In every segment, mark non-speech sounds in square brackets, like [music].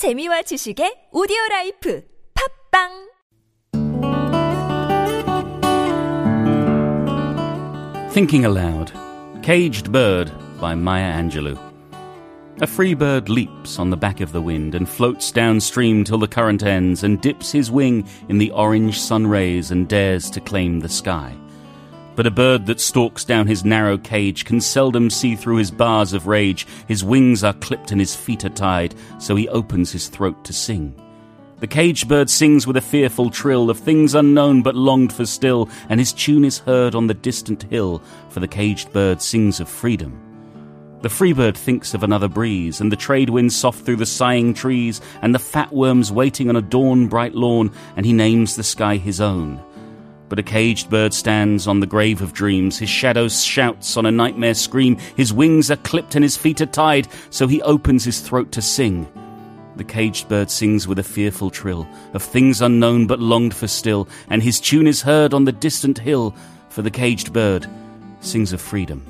재미와 지식의 오디오 라이프 팝빵 Thinking Aloud Caged Bird by Maya Angelou. A free bird leaps on the back of the wind and floats downstream till the current ends and dips his wing in the orange sun rays and dares to claim the sky. But a bird that stalks down his narrow cage can seldom see through his bars of rage. His wings are clipped and his feet are tied, so he opens his throat to sing. The caged bird sings with a fearful trill of things unknown but longed for still, and his tune is heard on the distant hill, for the caged bird sings of freedom. The free bird thinks of another breeze, and the trade wind soft through the sighing trees, and the fat worms waiting on a dawn bright lawn, and he names the sky his own. But a caged bird stands on the grave of dreams, his shadow shouts on a nightmare scream, his wings are clipped and his feet are tied, so he opens his throat to sing. The caged bird sings with a fearful trill of things unknown but longed for still, and his tune is heard on the distant hill, for the caged bird sings of freedom.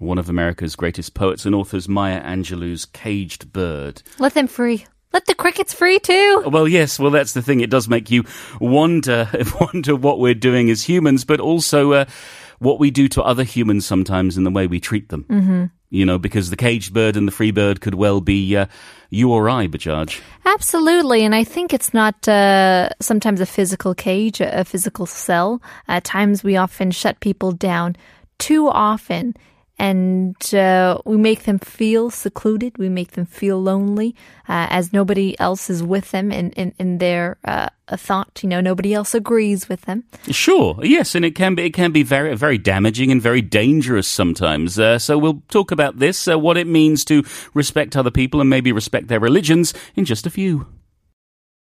One of America's greatest poets and authors, Maya Angelou's Caged Bird. Let them free. Let the crickets free too. Well, yes. Well, that's the thing. It does make you wonder, [laughs] wonder what we're doing as humans, but also uh, what we do to other humans sometimes in the way we treat them. Mm-hmm. You know, because the caged bird and the free bird could well be uh, you or I, Bajaj. Absolutely, and I think it's not uh, sometimes a physical cage, a physical cell. At times, we often shut people down too often and uh, we make them feel secluded. We make them feel lonely, uh, as nobody else is with them in in, in their uh, thought. You know, nobody else agrees with them. Sure, yes, and it can be it can be very very damaging and very dangerous sometimes. Uh, so we'll talk about this, uh, what it means to respect other people and maybe respect their religions in just a few.